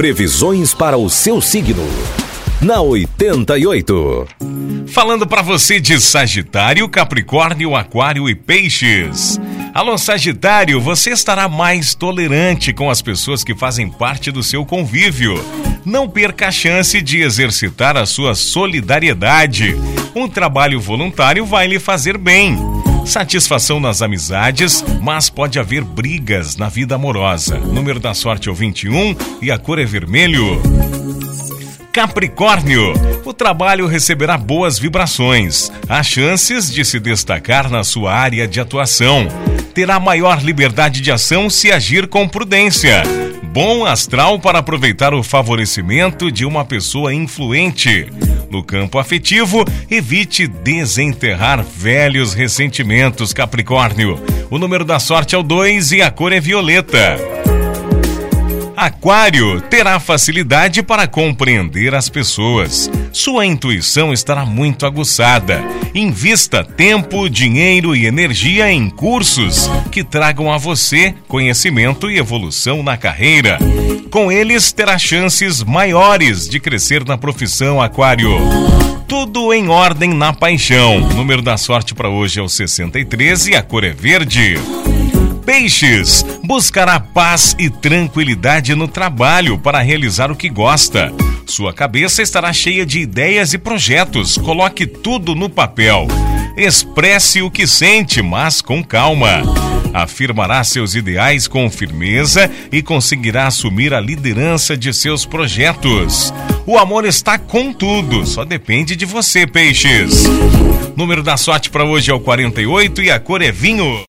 Previsões para o seu signo. Na 88. Falando para você de Sagitário, Capricórnio, Aquário e Peixes. Alô, Sagitário, você estará mais tolerante com as pessoas que fazem parte do seu convívio. Não perca a chance de exercitar a sua solidariedade. Um trabalho voluntário vai lhe fazer bem. Satisfação nas amizades, mas pode haver brigas na vida amorosa. Número da sorte é o 21 e a cor é vermelho. Capricórnio, o trabalho receberá boas vibrações, há chances de se destacar na sua área de atuação. Terá maior liberdade de ação se agir com prudência. Bom astral para aproveitar o favorecimento de uma pessoa influente. No campo afetivo, evite desenterrar velhos ressentimentos, Capricórnio. O número da sorte é o 2 e a cor é violeta. Aquário terá facilidade para compreender as pessoas. Sua intuição estará muito aguçada. Invista tempo, dinheiro e energia em cursos que tragam a você conhecimento e evolução na carreira. Com eles, terá chances maiores de crescer na profissão, Aquário. Tudo em ordem na paixão. O número da sorte para hoje é o 63 e a cor é verde. Peixes buscará paz e tranquilidade no trabalho para realizar o que gosta. Sua cabeça estará cheia de ideias e projetos. Coloque tudo no papel. Expresse o que sente, mas com calma. Afirmará seus ideais com firmeza e conseguirá assumir a liderança de seus projetos. O amor está com tudo, só depende de você, peixes. Número da sorte para hoje é o 48 e a cor é vinho.